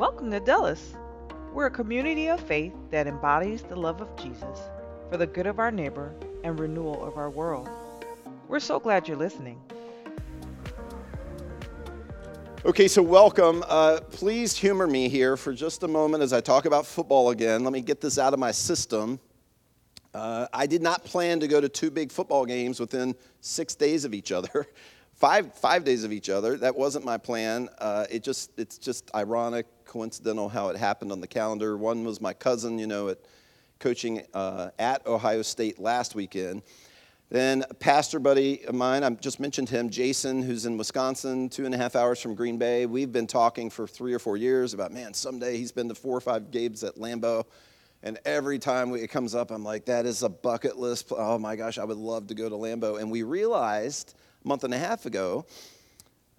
Welcome to Dulles. We're a community of faith that embodies the love of Jesus for the good of our neighbor and renewal of our world. We're so glad you're listening. Okay, so welcome. Uh, please humor me here for just a moment as I talk about football again. Let me get this out of my system. Uh, I did not plan to go to two big football games within six days of each other. five, five days of each other. That wasn't my plan. Uh, it just, it's just ironic, coincidental how it happened on the calendar. One was my cousin, you know, at coaching uh, at Ohio State last weekend. Then a pastor buddy of mine, I just mentioned him, Jason, who's in Wisconsin, two and a half hours from Green Bay. We've been talking for three or four years about, man, someday he's been to four or five games at Lambeau. And every time it comes up, I'm like, that is a bucket list. Oh my gosh, I would love to go to Lambeau. And we realized a month and a half ago,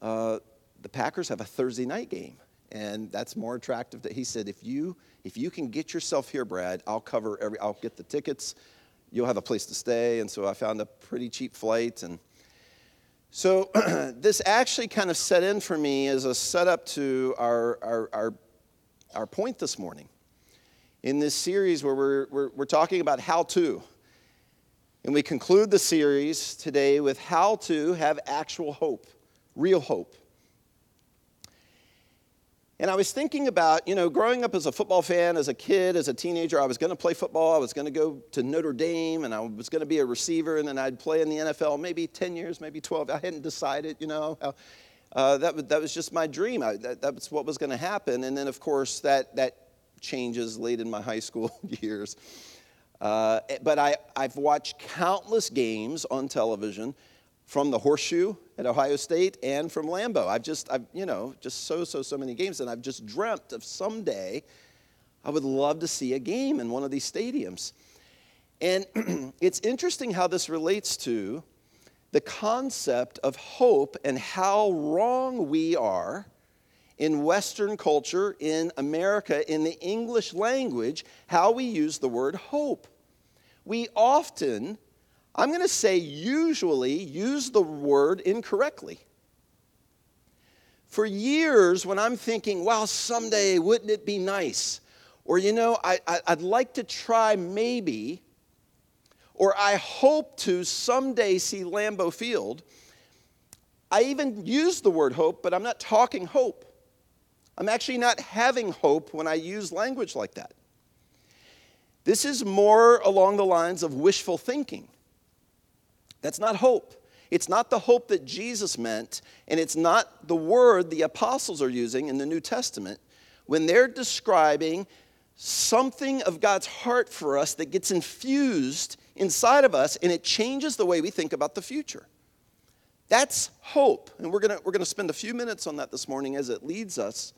uh, the Packers have a Thursday night game. And that's more attractive. To, he said, if you, if you can get yourself here, Brad, I'll cover every, I'll get the tickets. You'll have a place to stay. And so I found a pretty cheap flight. And so this actually kind of set in for me as a setup to our, our, our, our point this morning in this series where we're, we're, we're talking about how to. And we conclude the series today with how to have actual hope, real hope. And I was thinking about, you know, growing up as a football fan, as a kid, as a teenager, I was going to play football. I was going to go to Notre Dame and I was going to be a receiver and then I'd play in the NFL maybe 10 years, maybe 12. I hadn't decided, you know. Uh, that, that was just my dream. I, that, that was what was going to happen. And then, of course, that, that changes late in my high school years. Uh, but I, I've watched countless games on television from the Horseshoe at Ohio State and from Lambeau. I've just, I've, you know, just so, so, so many games. And I've just dreamt of someday I would love to see a game in one of these stadiums. And it's interesting how this relates to the concept of hope and how wrong we are in Western culture, in America, in the English language, how we use the word hope. We often, I'm going to say usually, use the word incorrectly. For years, when I'm thinking, wow, someday wouldn't it be nice? Or, you know, I, would like to try maybe, or I hope to someday see Lambeau Field. I even use the word hope, but I'm not talking hope. I'm actually not having hope when I use language like that. This is more along the lines of wishful thinking. That's not hope. It's not the hope that Jesus meant, and it's not the word the apostles are using in the New Testament when they're describing something of God's heart for us that gets infused inside of us and it changes the way we think about the future. That's hope. And we're going we're to spend a few minutes on that this morning as it leads us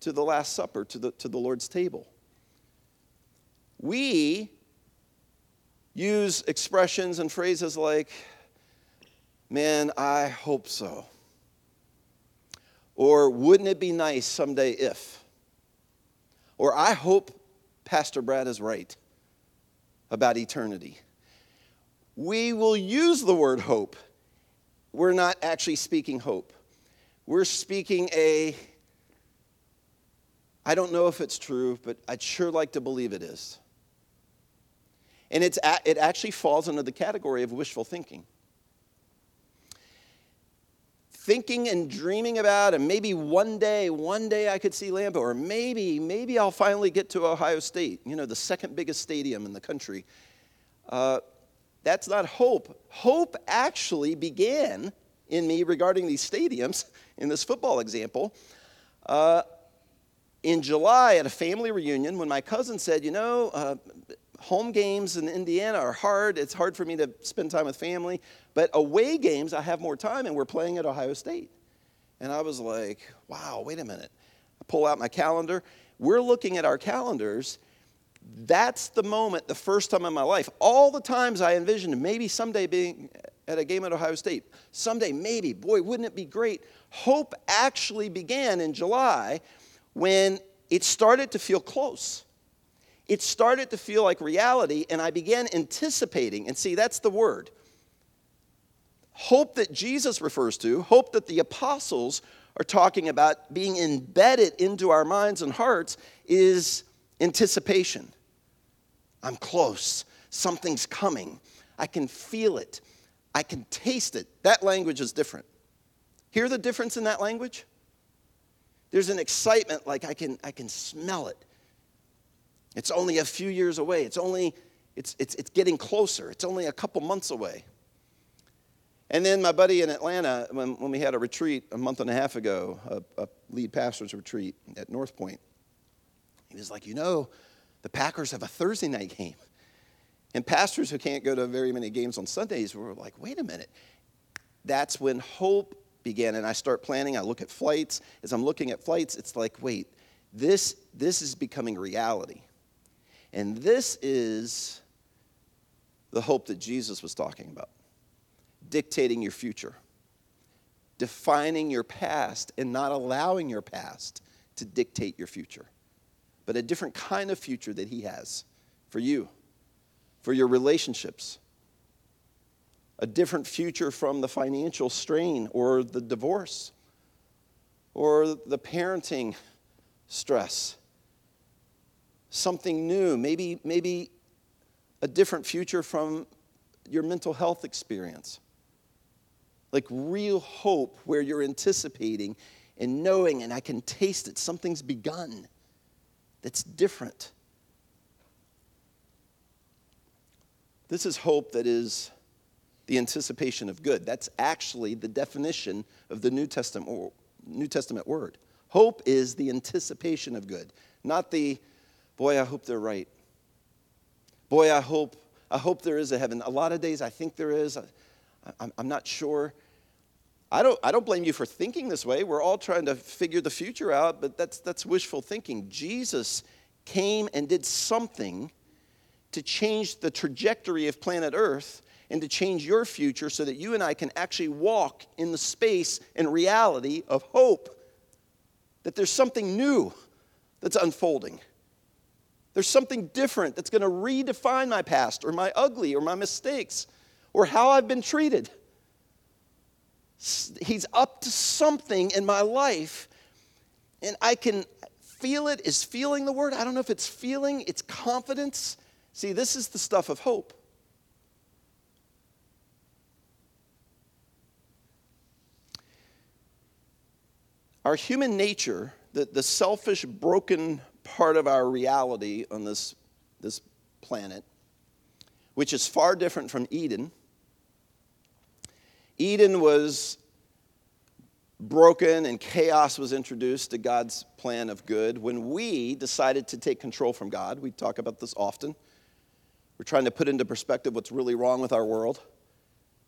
to the Last Supper, to the, to the Lord's table. We use expressions and phrases like, man, I hope so. Or wouldn't it be nice someday if? Or I hope Pastor Brad is right about eternity. We will use the word hope. We're not actually speaking hope. We're speaking a I don't know if it's true, but I'd sure like to believe it is. And it's, it actually falls under the category of wishful thinking. Thinking and dreaming about, and maybe one day, one day I could see Lambeau, or maybe, maybe I'll finally get to Ohio State, you know, the second biggest stadium in the country. Uh, that's not hope. Hope actually began in me regarding these stadiums, in this football example. Uh, in July at a family reunion when my cousin said, You know, uh, home games in Indiana are hard. It's hard for me to spend time with family. But away games, I have more time, and we're playing at Ohio State. And I was like, Wow, wait a minute. I pull out my calendar. We're looking at our calendars. That's the moment, the first time in my life. All the times I envisioned maybe someday being at a game at Ohio State. Someday, maybe. Boy, wouldn't it be great? Hope actually began in July when it started to feel close. It started to feel like reality, and I began anticipating. And see, that's the word. Hope that Jesus refers to, hope that the apostles are talking about being embedded into our minds and hearts is anticipation. I'm close. Something's coming. I can feel it. I can taste it. That language is different. Hear the difference in that language? There's an excitement like I can, I can smell it. It's only a few years away. It's only, it's, it's, it's getting closer. It's only a couple months away. And then my buddy in Atlanta, when, when we had a retreat a month and a half ago, a, a lead pastor's retreat at North Point, he was like, you know, the Packers have a Thursday night game. And pastors who can't go to very many games on Sundays were like, wait a minute. That's when hope began. And I start planning. I look at flights. As I'm looking at flights, it's like, wait, this, this is becoming reality. And this is the hope that Jesus was talking about dictating your future, defining your past, and not allowing your past to dictate your future, but a different kind of future that He has for you, for your relationships. A different future from the financial strain or the divorce or the parenting stress. Something new, maybe, maybe a different future from your mental health experience like real hope where you're anticipating and knowing, and I can taste it. Something's begun that's different. This is hope that is the anticipation of good. That's actually the definition of the New Testament, New Testament word. Hope is the anticipation of good, not the, boy, I hope they're right. Boy, I hope, I hope there is a heaven. A lot of days I think there is. I'm, I'm not sure. I don't, I don't blame you for thinking this way. We're all trying to figure the future out, but that's, that's wishful thinking. Jesus came and did something to change the trajectory of planet Earth and to change your future so that you and I can actually walk in the space and reality of hope. That there's something new that's unfolding. There's something different that's going to redefine my past or my ugly or my mistakes or how I've been treated. He's up to something in my life, and I can feel it. Is feeling the word? I don't know if it's feeling, it's confidence. See, this is the stuff of hope. Our human nature, the, the selfish, broken part of our reality on this, this planet, which is far different from Eden. Eden was broken and chaos was introduced to God's plan of good. When we decided to take control from God, we talk about this often. We're trying to put into perspective what's really wrong with our world.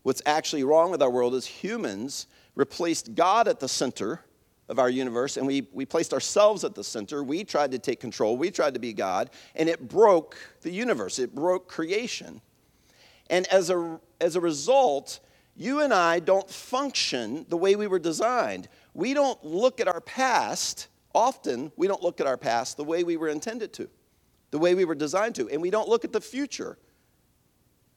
What's actually wrong with our world is humans replaced God at the center of our universe and we, we placed ourselves at the center. We tried to take control, we tried to be God, and it broke the universe, it broke creation. And as a, as a result, you and I don't function the way we were designed. We don't look at our past, often, we don't look at our past the way we were intended to, the way we were designed to. And we don't look at the future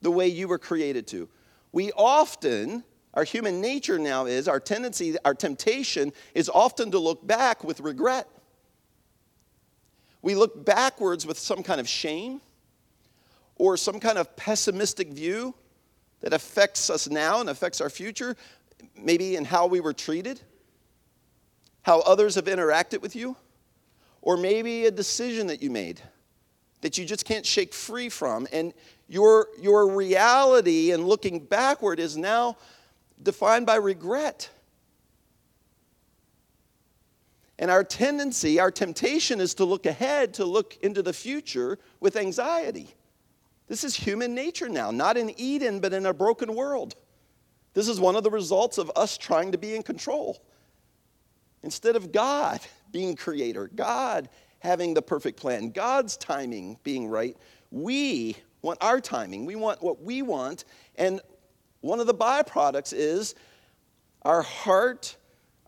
the way you were created to. We often our human nature now is, our tendency, our temptation is often to look back with regret. We look backwards with some kind of shame or some kind of pessimistic view that affects us now and affects our future, maybe in how we were treated, how others have interacted with you, or maybe a decision that you made that you just can't shake free from. And your, your reality and looking backward is now defined by regret. And our tendency, our temptation is to look ahead, to look into the future with anxiety. This is human nature now, not in Eden, but in a broken world. This is one of the results of us trying to be in control. Instead of God being creator, God having the perfect plan, God's timing being right, we want our timing. We want what we want, and one of the byproducts is our heart,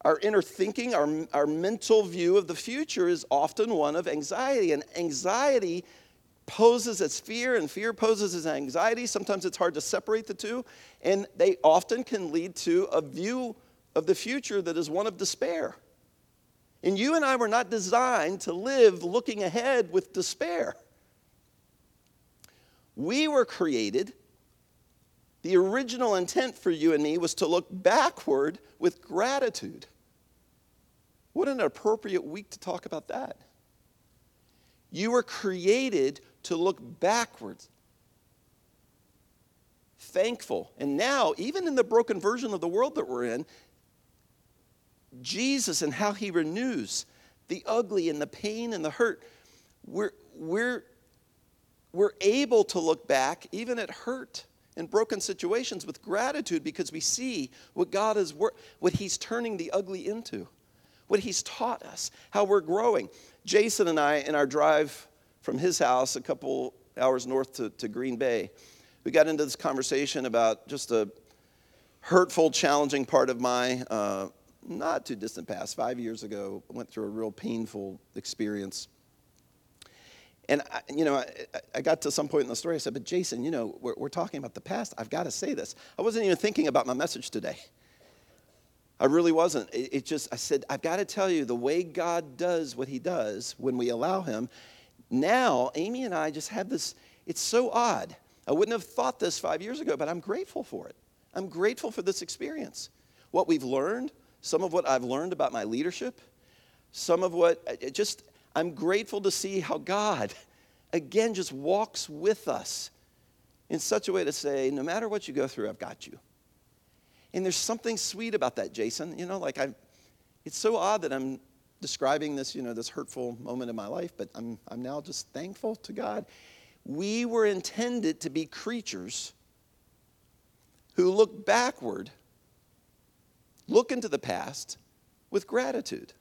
our inner thinking, our, our mental view of the future is often one of anxiety. And anxiety poses as fear, and fear poses as anxiety. Sometimes it's hard to separate the two. And they often can lead to a view of the future that is one of despair. And you and I were not designed to live looking ahead with despair. We were created, the original intent for you and me was to look backward with gratitude. What an appropriate week to talk about that. You were created to look backwards, thankful. And now, even in the broken version of the world that we're in, Jesus and how he renews the ugly and the pain and the hurt, we're, we're, we're able to look back, even at hurt and broken situations, with gratitude because we see what God is, what he's turning the ugly into what he's taught us, how we're growing. Jason and I, in our drive from his house a couple hours north to, to Green Bay, we got into this conversation about just a hurtful, challenging part of my uh, not too distant past. Five years ago, went through a real painful experience. And, I, you know, I, I, got to some point in the story, I said, but Jason, you know, we're, we're talking about the past. I've got to say this. I wasn't even thinking about my message today. I really wasn't. It, it, just, I said, I've got to tell you, the way God does what he does when we allow him, now Amy and I just have this, it's so odd. I wouldn't have thought this five years ago, but I'm grateful for it. I'm grateful for this experience. What we've learned, some of what I've learned about my leadership, some of what, it just, I'm grateful to see how God, again, just walks with us in such a way to say, no matter what you go through, I've got you. And there's something sweet about that, Jason. You know, like I, it's so odd that I'm describing this, you know, this hurtful moment in my life, but I'm, I'm now just thankful to God. We were intended to be creatures who look backward, look into the past with gratitude.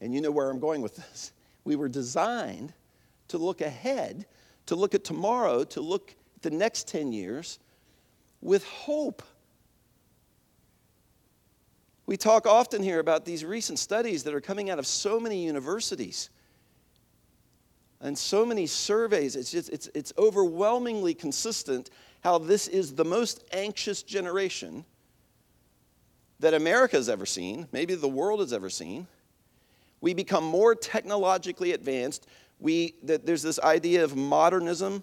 And you know where I'm going with this. We were designed to look ahead, to look at tomorrow, to look at the next 10 years with hope. We talk often here about these recent studies that are coming out of so many universities and so many surveys. It's, just, it's, it's overwhelmingly consistent how this is the most anxious generation that America has ever seen, maybe the world has ever seen. We become more technologically advanced. We, that there's this idea of modernism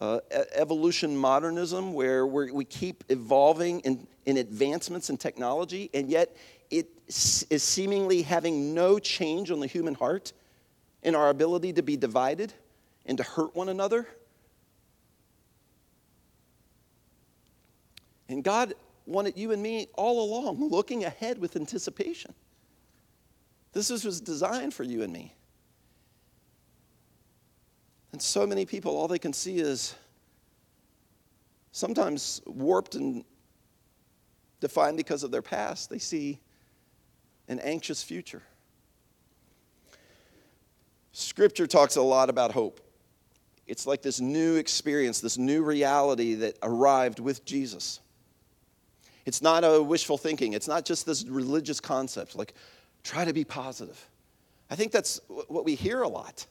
uh, evolution modernism, where we keep evolving in, in advancements in technology, and yet it is seemingly having no change on the human heart in our ability to be divided and to hurt one another. And God wanted you and me all along looking ahead with anticipation. This was designed for you and me. And so many people, all they can see is sometimes warped and defined because of their past. They see an anxious future. Scripture talks a lot about hope. It's like this new experience, this new reality that arrived with Jesus. It's not a wishful thinking, it's not just this religious concept like, try to be positive. I think that's what we hear a lot.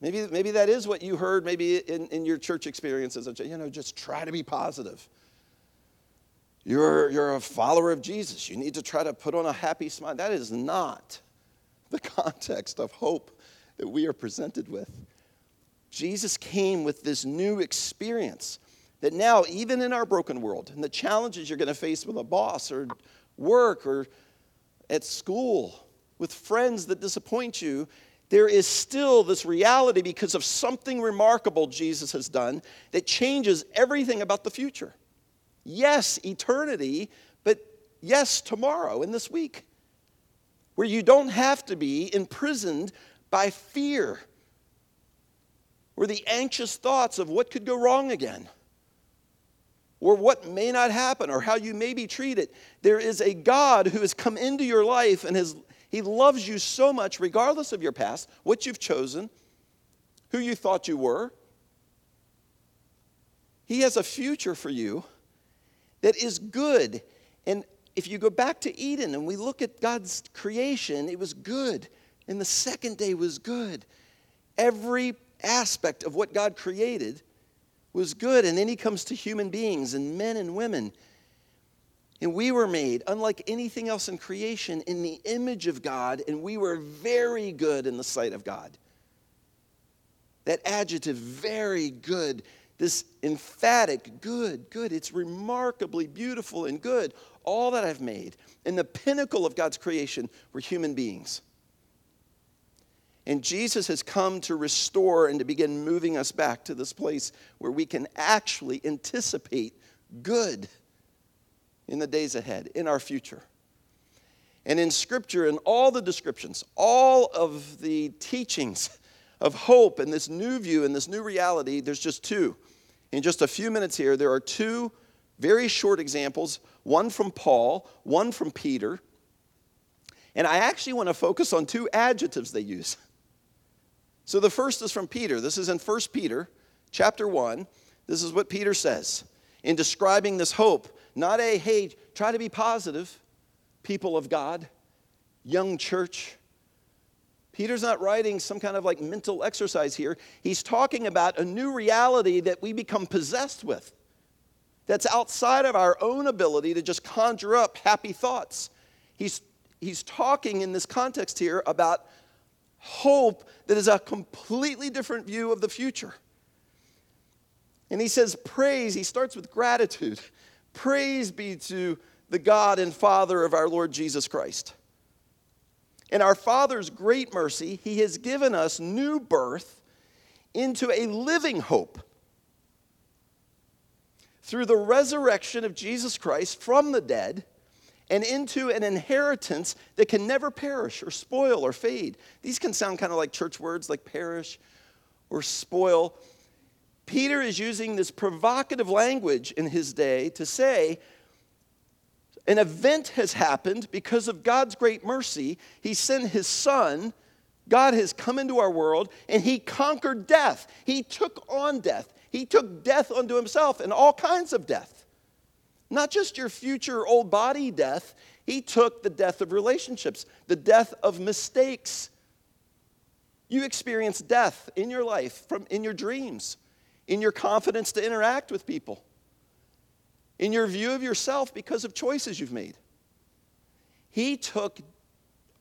Maybe, maybe that is what you heard maybe in, in your church experiences. You know, just try to be positive. You're, you're a follower of Jesus. You need to try to put on a happy smile. That is not the context of hope that we are presented with. Jesus came with this new experience that now, even in our broken world, and the challenges you're going to face with a boss or work or at school, with friends that disappoint you, there is still this reality because of something remarkable Jesus has done that changes everything about the future. Yes, eternity, but yes, tomorrow and this week, where you don't have to be imprisoned by fear or the anxious thoughts of what could go wrong again or what may not happen or how you may be treated. There is a God who has come into your life and has he loves you so much, regardless of your past, what you've chosen, who you thought you were. He has a future for you that is good. And if you go back to Eden and we look at God's creation, it was good. And the second day was good. Every aspect of what God created was good. And then he comes to human beings and men and women. And we were made, unlike anything else in creation, in the image of God, and we were very good in the sight of God. That adjective, very good, this emphatic, good, good, it's remarkably beautiful and good, all that I've made. And the pinnacle of God's creation were human beings. And Jesus has come to restore and to begin moving us back to this place where we can actually anticipate good in the days ahead, in our future. And in Scripture, in all the descriptions, all of the teachings of hope and this new view and this new reality, there's just two. In just a few minutes here, there are two very short examples one from Paul, one from Peter. And I actually want to focus on two adjectives they use. So the first is from Peter. This is in 1 Peter chapter 1. This is what Peter says in describing this hope not a, hey, try to be positive, people of God, young church. Peter's not writing some kind of like mental exercise here. He's talking about a new reality that we become possessed with that's outside of our own ability to just conjure up happy thoughts. He's, he's talking in this context here about hope that is a completely different view of the future. And he says, Praise, he starts with gratitude. Praise be to the God and Father of our Lord Jesus Christ. In our Father's great mercy, He has given us new birth into a living hope through the resurrection of Jesus Christ from the dead and into an inheritance that can never perish or spoil or fade. These can sound kind of like church words like perish or spoil. Peter is using this provocative language in his day to say, an event has happened because of God's great mercy. He sent his son. God has come into our world and he conquered death. He took on death. He took death unto himself and all kinds of death. Not just your future old body death, he took the death of relationships, the death of mistakes. You experience death in your life from in your dreams in your confidence to interact with people, in your view of yourself because of choices you've made. He took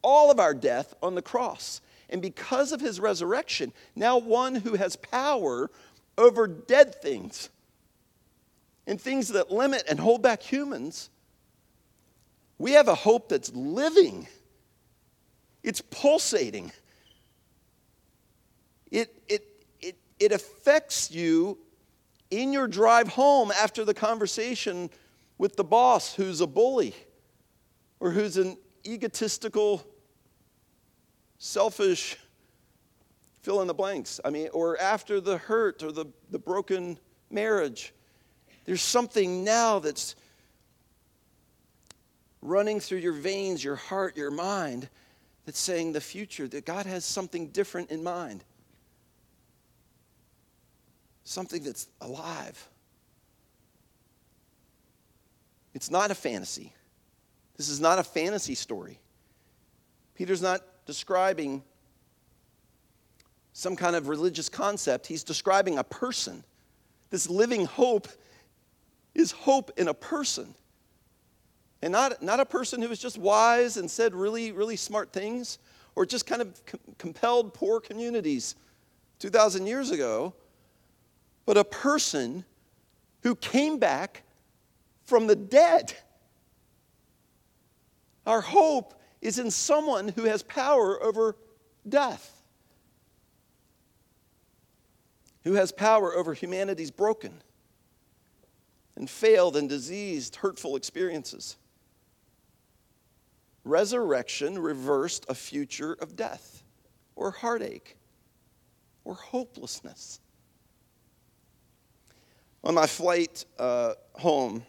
all of our death on the cross. And because of his resurrection, now one who has power over dead things and things that limit and hold back humans, we have a hope that's living, it's pulsating. It, it, it affects you in your drive home after the conversation with the boss who's a bully or who's an egotistical, selfish, fill in the blanks. I mean, or after the hurt or the, the broken marriage. There's something now that's running through your veins, your heart, your mind, that's saying the future, that God has something different in mind something that's alive. It's not a fantasy. This is not a fantasy story. Peter's not describing some kind of religious concept, he's describing a person. This living hope is hope in a person. And not, not a person who was just wise and said really, really smart things or just kind of compelled poor communities 2,000 years ago, but a person who came back from the dead. Our hope is in someone who has power over death, who has power over humanity's broken and failed and diseased, hurtful experiences. Resurrection reversed a future of death or heartache or hopelessness. On my flight uh, home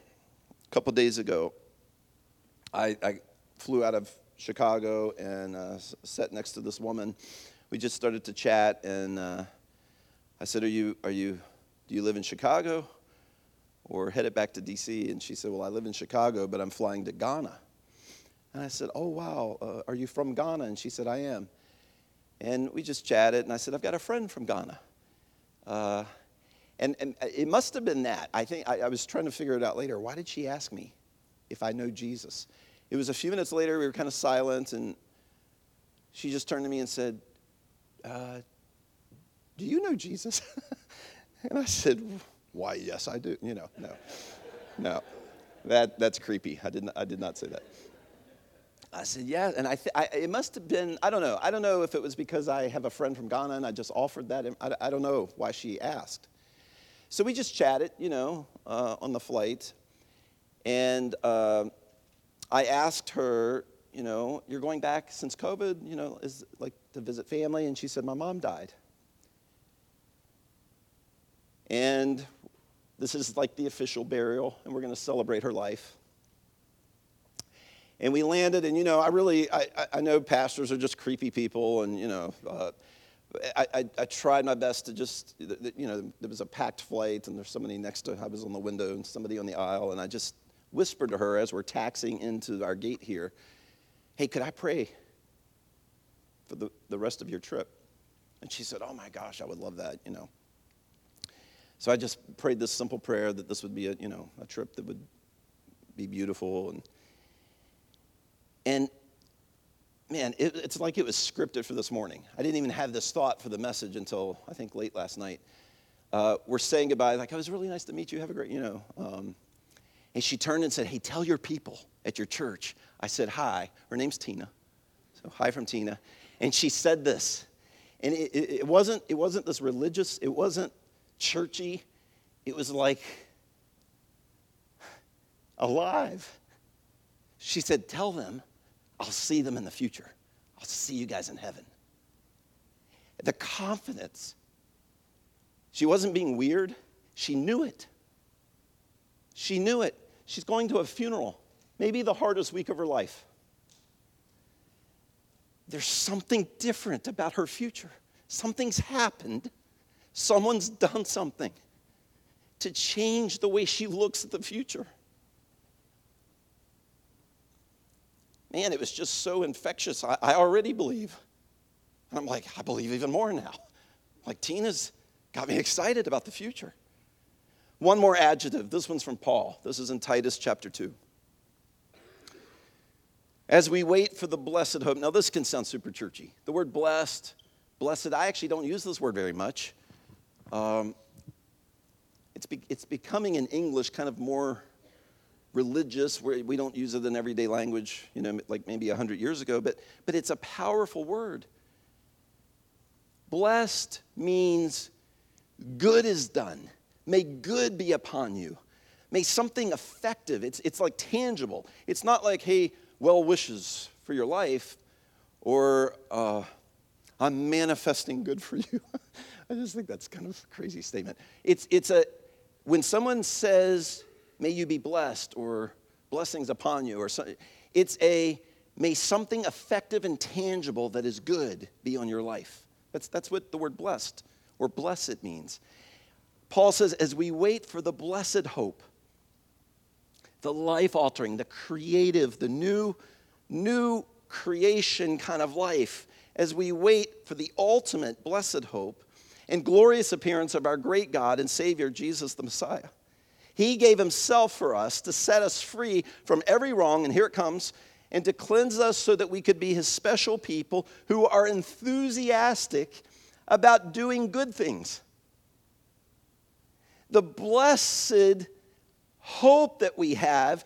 a couple days ago, I, I, flew out of Chicago and uh, sat next to this woman. We just started to chat, and uh, I said, "Are you? Are you? Do you live in Chicago, or headed back to D.C.?" And she said, "Well, I live in Chicago, but I'm flying to Ghana." And I said, "Oh wow, uh, are you from Ghana?" And she said, "I am." And we just chatted, and I said, "I've got a friend from Ghana." Uh, and, and it must have been that. I think I, I was trying to figure it out later. Why did she ask me if I know Jesus. It was a few minutes later, we were kind of silent, and she just turned to me and said, uh, Do you know Jesus? and I said, Why, yes, I do. You know, no, no. That, that's creepy. I did, not, I did not say that. I said, yeah. And I, th- I, it must have been, I don't know. I don't know if it was because I have a friend from Ghana and I just offered that. I, I don't know why she asked. So we just chatted, you know, uh, on the flight. And uh, I asked her, you know, you're going back since COVID, you know, is like to visit family? And she said, my mom died. And this is like the official burial, and we're going to celebrate her life. And we landed, and you know, I really, I, I know pastors are just creepy people, and you know, uh, I, I, I, tried my best to just, you know, there was a packed flight, and there's somebody next to, I was on the window, and somebody on the aisle, and I just whispered to her as we're taxiing into our gate here, hey, could I pray for the, the rest of your trip? And she said, oh my gosh, I would love that, you know. So I just prayed this simple prayer that this would be a, you know, a trip that would be beautiful and and man, it, it's like it was scripted for this morning. I didn't even have this thought for the message until I think late last night. Uh, we're saying goodbye, like, oh, it was really nice to meet you. Have a great, you know. Um, and she turned and said, hey, tell your people at your church. I said, hi. Her name's Tina. So, hi from Tina. And she said this. And it, it, it wasn't, it wasn't this religious, it wasn't churchy. It was like alive. She said, tell them I'll see them in the future. I'll see you guys in heaven. The confidence. She wasn't being weird, she knew it. She knew it. She's going to a funeral, maybe the hardest week of her life. There's something different about her future. Something's happened. Someone's done something to change the way she looks at the future. man, it was just so infectious. I, I already believe. And I'm like, I believe even more now. Like, Tina's got me excited about the future. One more adjective. This one's from Paul. This is in Titus chapter 2. As we wait for the blessed hope. Now, this can sound super churchy. The word blessed, blessed, I actually don't use this word very much. Um, it's, be, it's becoming in English kind of more religious, we don't use it in everyday language, you know, like maybe 100 years ago, but, but it's a powerful word. Blessed means good is done. May good be upon you. May something effective, it's, it's like tangible. It's not like, hey, well wishes for your life, or uh, I'm manifesting good for you. I just think that's kind of a crazy statement. It's, it's a, when someone says, may you be blessed or blessings upon you or something. It's a may something effective and tangible that is good be on your life. That's, that's what the word blessed or blessed means. Paul says, as we wait for the blessed hope, the life altering, the creative, the new, new creation kind of life, as we wait for the ultimate blessed hope and glorious appearance of our great God and Savior, Jesus the Messiah. He gave himself for us to set us free from every wrong, and here it comes, and to cleanse us so that we could be his special people who are enthusiastic about doing good things. The blessed hope that we have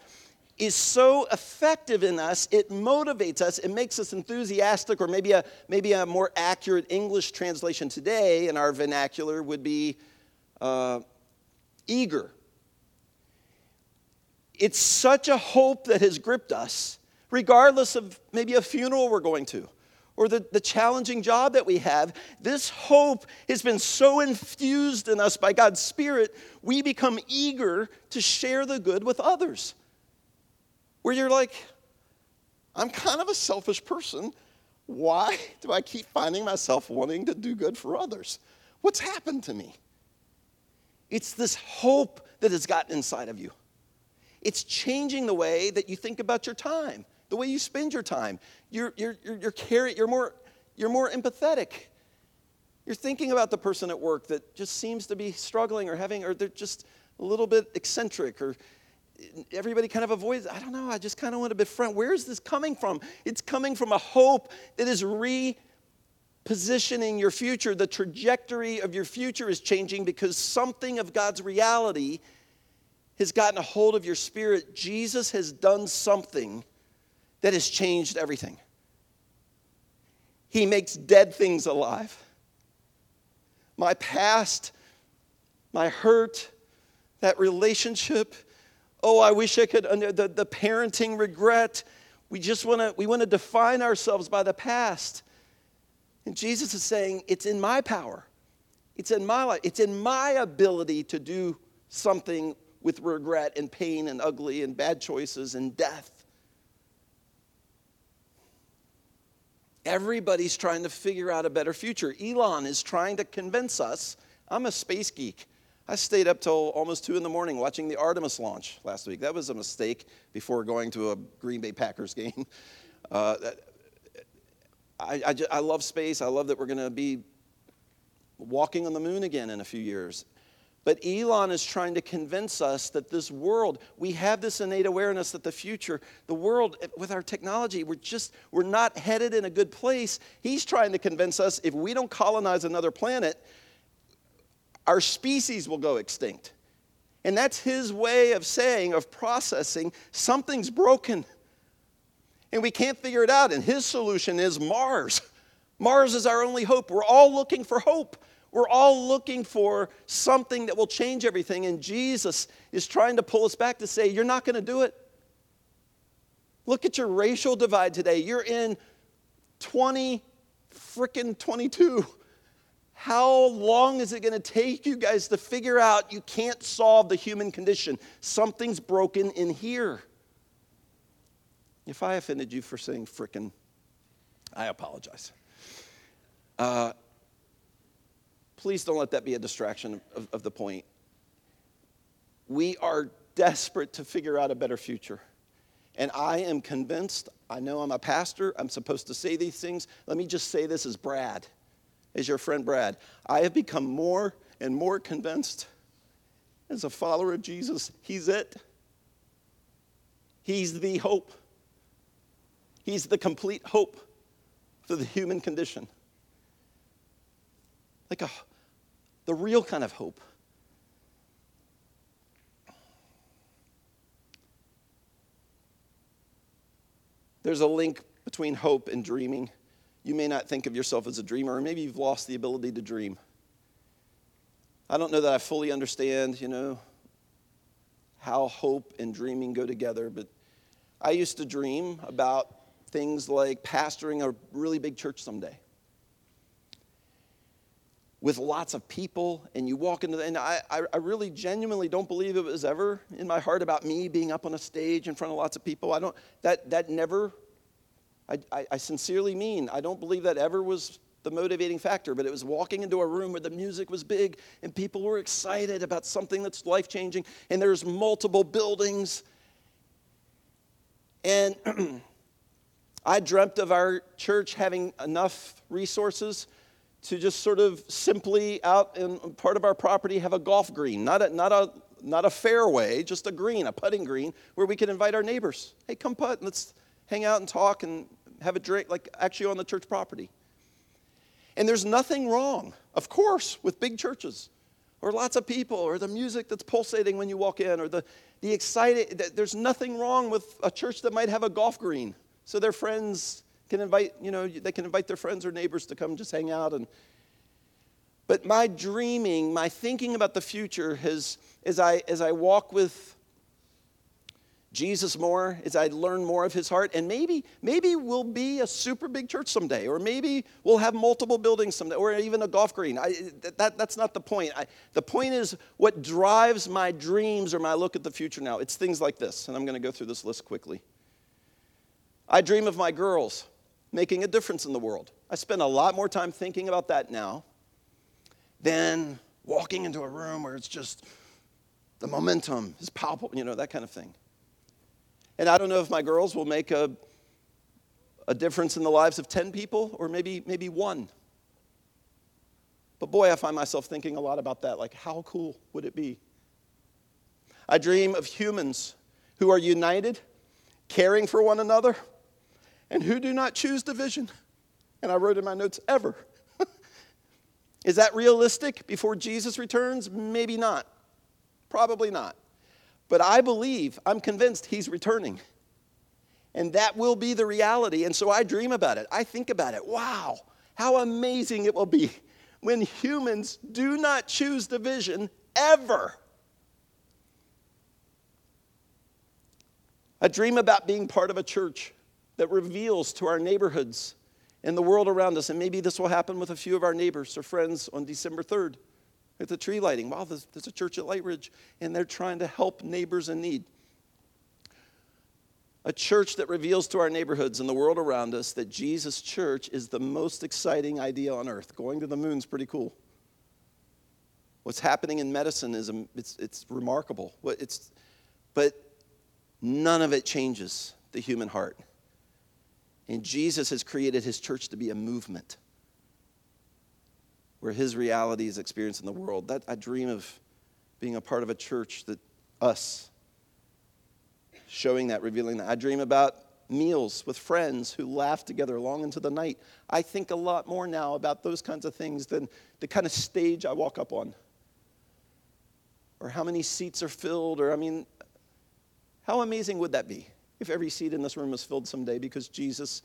is so effective in us, it motivates us, it makes us enthusiastic, or maybe a, maybe a more accurate English translation today in our vernacular would be uh, eager it's such a hope that has gripped us, regardless of maybe a funeral we're going to or the, the challenging job that we have. This hope has been so infused in us by God's Spirit, we become eager to share the good with others. Where you're like, I'm kind of a selfish person. Why do I keep finding myself wanting to do good for others? What's happened to me? It's this hope that has gotten inside of you. It's changing the way that you think about your time, the way you spend your time. You're, you're, you're, you're, you're, more, you're more empathetic. You're thinking about the person at work that just seems to be struggling or having, or they're just a little bit eccentric, or everybody kind of avoids, I don't know, I just kind of want to befriend. Where is this coming from? It's coming from a hope that is repositioning your future. The trajectory of your future is changing because something of God's reality has gotten a hold of your spirit. Jesus has done something that has changed everything. He makes dead things alive. My past, my hurt, that relationship, oh, I wish I could, uh, the, the parenting regret. We just want to we want to define ourselves by the past. And Jesus is saying, it's in my power. It's in my life. It's in my ability to do something with regret and pain and ugly and bad choices and death. Everybody's trying to figure out a better future. Elon is trying to convince us. I'm a space geek. I stayed up till almost 2 in the morning watching the Artemis launch last week. That was a mistake before going to a Green Bay Packers game. Uh, I, I, just, I love space. I love that we're going to be walking on the moon again in a few years. But Elon is trying to convince us that this world, we have this innate awareness that the future, the world, with our technology, we're just, we're not headed in a good place. He's trying to convince us if we don't colonize another planet, our species will go extinct. And that's his way of saying, of processing, something's broken. And we can't figure it out. And his solution is Mars. Mars is our only hope. We're all looking for hope. We're all looking for something that will change everything. And Jesus is trying to pull us back to say, You're not going to do it. Look at your racial divide today. You're in 20 freaking 22. How long is it going to take you guys to figure out you can't solve the human condition? Something's broken in here. If I offended you for saying frickin', I apologize. Uh, please don't let that be a distraction of, of the point. We are desperate to figure out a better future. And I am convinced, I know I'm a pastor, I'm supposed to say these things. Let me just say this as Brad as your friend Brad. I have become more and more convinced as a follower of Jesus, He's it. He's the hope. He's the complete hope for the human condition. Like a, the real kind of hope. There's a link between hope and dreaming you may not think of yourself as a dreamer, or maybe you've lost the ability to dream. I don't know that I fully understand, you know, how hope and dreaming go together, but I used to dream about things like pastoring a really big church someday with lots of people and you walk into the, and I, I really genuinely don't believe it was ever in my heart about me being up on a stage in front of lots of people i don't that that never I, I, I sincerely mean, I don't believe that ever was the motivating factor, but it was walking into a room where the music was big and people were excited about something that's life changing, and there's multiple buildings. And I dreamt of our church having enough resources to just sort of simply out in part of our property have a golf green, not a, not a, not a fairway, just a green, a putting green, where we could invite our neighbors. Hey, come putt, let's hang out and talk and have a drink, like actually on the church property. And there's nothing wrong, of course, with big churches or lots of people or the music that's pulsating when you walk in or the, the excited. There's nothing wrong with a church that might have a golf green so their friends can invite, you know, they can invite their friends or neighbors to come just hang out. And, but my dreaming, my thinking about the future has, as I, as I walk with Jesus more as I learn more of his heart. And maybe, maybe we'll be a super big church someday, or maybe we'll have multiple buildings someday, or even a golf green. I, that, that's not the point. I, the point is what drives my dreams or my look at the future now. It's things like this, and I'm going to go through this list quickly. I dream of my girls making a difference in the world. I spend a lot more time thinking about that now than walking into a room where it's just the momentum is palpable, you know, that kind of thing. And I don't know if my girls will make a, a difference in the lives of 10 people or maybe, maybe one. But boy, I find myself thinking a lot about that. Like, how cool would it be? I dream of humans who are united, caring for one another, and who do not choose division. And I wrote in my notes, ever. Is that realistic before Jesus returns? Maybe not. Probably not. But I believe, I'm convinced he's returning. And that will be the reality. And so I dream about it. I think about it. Wow, how amazing it will be when humans do not choose division ever. I dream about being part of a church that reveals to our neighborhoods and the world around us, and maybe this will happen with a few of our neighbors or friends on December 3rd at the tree lighting. Wow, there's, there's a church at Lightridge, and they're trying to help neighbors in need. A church that reveals to our neighborhoods and the world around us that Jesus' church is the most exciting idea on earth. Going to the moon's pretty cool. What's happening in medicine is it's, it's remarkable. It's, but none of it changes the human heart. And Jesus has created his church to be a movement where his reality is experienced in the world. That I dream of being a part of a church that us showing that, revealing that. I dream about meals with friends who laugh together long into the night. I think a lot more now about those kinds of things than the kind of stage I walk up on. Or how many seats are filled, or I mean, how amazing would that be if every seat in this room was filled someday because Jesus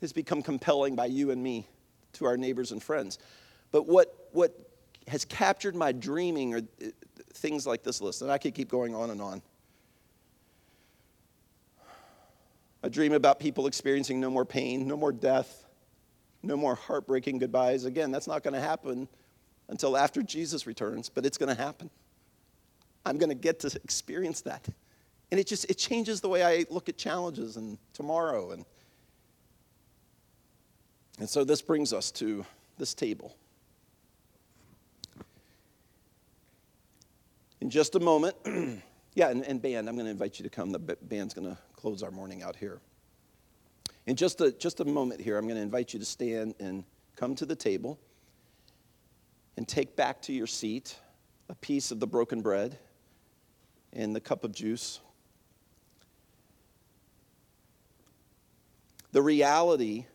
has become compelling by you and me to our neighbors and friends? But what, what has captured my dreaming are things like this list, and I could keep going on and on. I dream about people experiencing no more pain, no more death, no more heartbreaking goodbyes. Again, that's not going to happen until after Jesus returns, but it's going to happen. I'm going to get to experience that. And it just it changes the way I look at challenges and tomorrow and and so this brings us to this table. In just a moment, yeah, and, and band, I'm going to invite you to come. The band's going to close our morning out here. In just a, just a moment here, I'm going to invite you to stand and come to the table and take back to your seat a piece of the broken bread and the cup of juice. The reality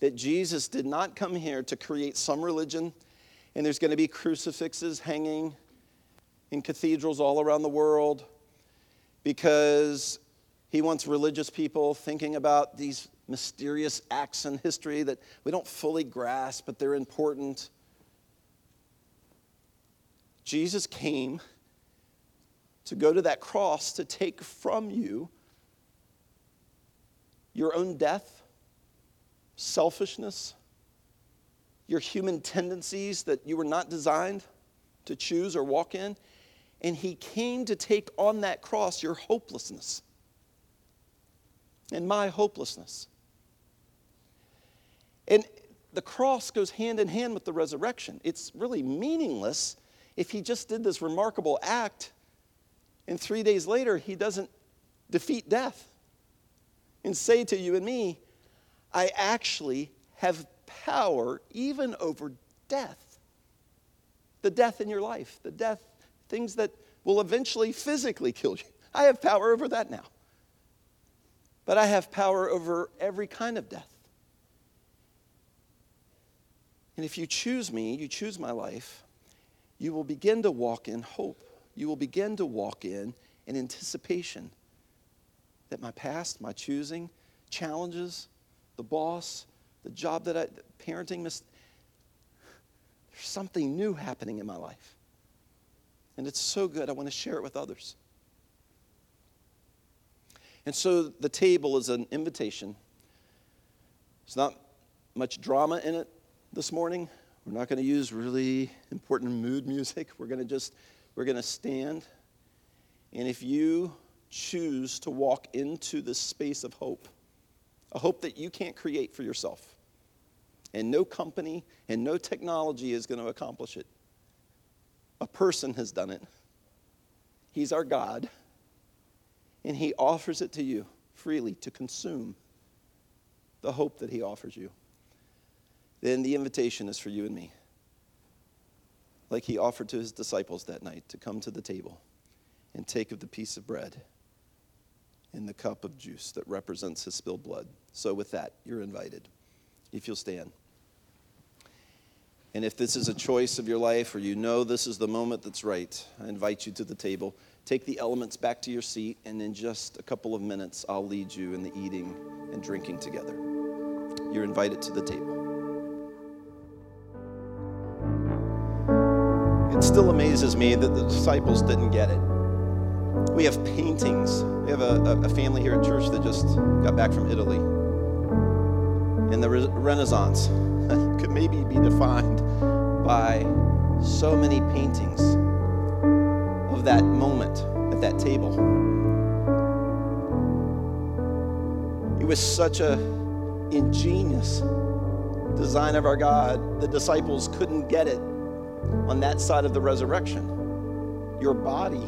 that Jesus did not come here to create some religion and there's going to be crucifixes hanging in cathedrals all around the world because he wants religious people thinking about these mysterious acts in history that we don't fully grasp, but they're important. Jesus came to go to that cross to take from you your own death, selfishness, your human tendencies that you were not designed to choose or walk in. And he came to take on that cross your hopelessness and my hopelessness. And the cross goes hand in hand with the resurrection. It's really meaningless if he just did this remarkable act and three days later he doesn't defeat death and say to you and me, I actually have power even over death. The death in your life, the death, things that will eventually physically kill you. I have power over that now but I have power over every kind of death. And if you choose me, you choose my life, you will begin to walk in hope. You will begin to walk in an anticipation that my past, my choosing, challenges, the boss, the job that I, parenting, mis- there's something new happening in my life. And it's so good, I want to share it with others. And so the table is an invitation. It's not much drama in it this morning. We're not going to use really important mood music. We're going to just we're going to stand. And if you choose to walk into this space of hope, a hope that you can't create for yourself, and no company and no technology is going to accomplish it. A person has done it. He's our God and He offers it to you freely to consume the hope that He offers you, then the invitation is for you and me. Like He offered to His disciples that night to come to the table and take of the piece of bread and the cup of juice that represents his spilled blood. So, with that, you're invited. If you'll stand. And if this is a choice of your life or you know this is the moment that's right, I invite you to the table. Take the elements back to your seat, and in just a couple of minutes, I'll lead you in the eating and drinking together. You're invited to the table. It still amazes me that the disciples didn't get it. We have paintings. We have a, a family here at church that just got back from Italy. And the Renaissance could maybe be defined by so many paintings of that moment at that table. It was such a ingenious design of our God. The disciples couldn't get it on that side of the resurrection. Your body,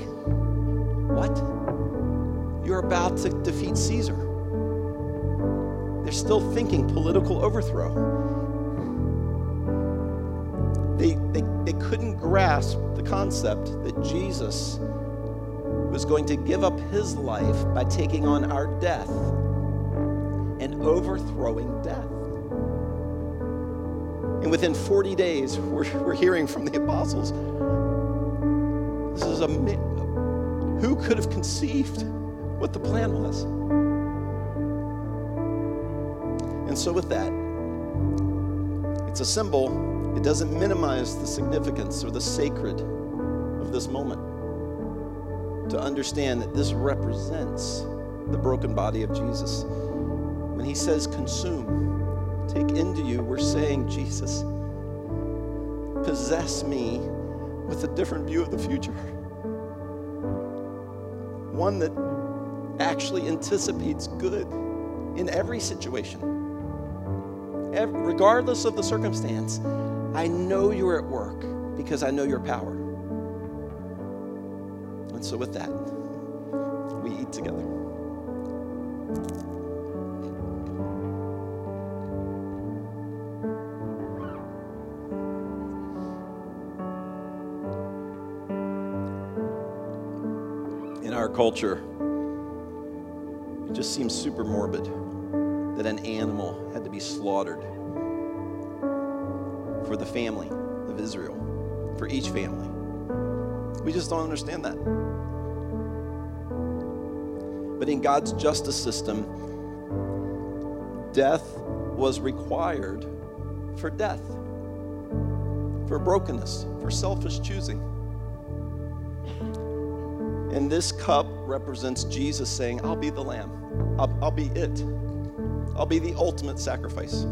what? You're about to defeat Caesar. They're still thinking political overthrow. They, they, they couldn't grasp the concept that Jesus was going to give up his life by taking on our death and overthrowing death. And within 40 days, we're, we're hearing from the apostles this is a who could have conceived what the plan was? And so, with that, it's a symbol. It doesn't minimize the significance or the sacred of this moment. To understand that this represents the broken body of Jesus. When he says consume, take into you, we're saying, Jesus, possess me with a different view of the future. One that actually anticipates good in every situation regardless of the circumstance, I know you're at work because I know your power. And so, with that, we eat together. Culture, it just seems super morbid that an animal had to be slaughtered for the family of Israel, for each family. We just don't understand that. But in God's justice system, death was required for death, for brokenness, for selfish choosing. And this cup represents Jesus saying, I'll be the lamb, I'll, I'll be it. I'll be the ultimate sacrifice.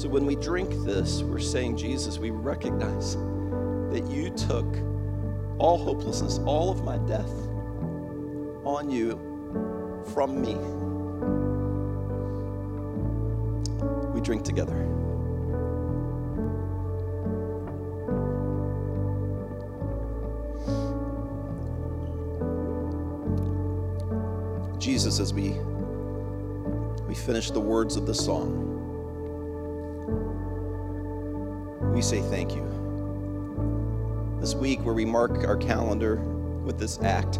So when we drink this, we're saying, Jesus, we recognize that you took all hopelessness, all of my death on you from me. We drink together. Jesus as we we finish the words of the song. We say thank you. This week where we mark our calendar with this act,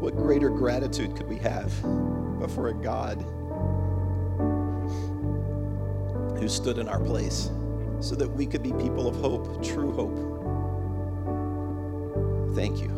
what greater gratitude could we have but for a God who stood in our place so that we could be people of hope, true hope. Thank you.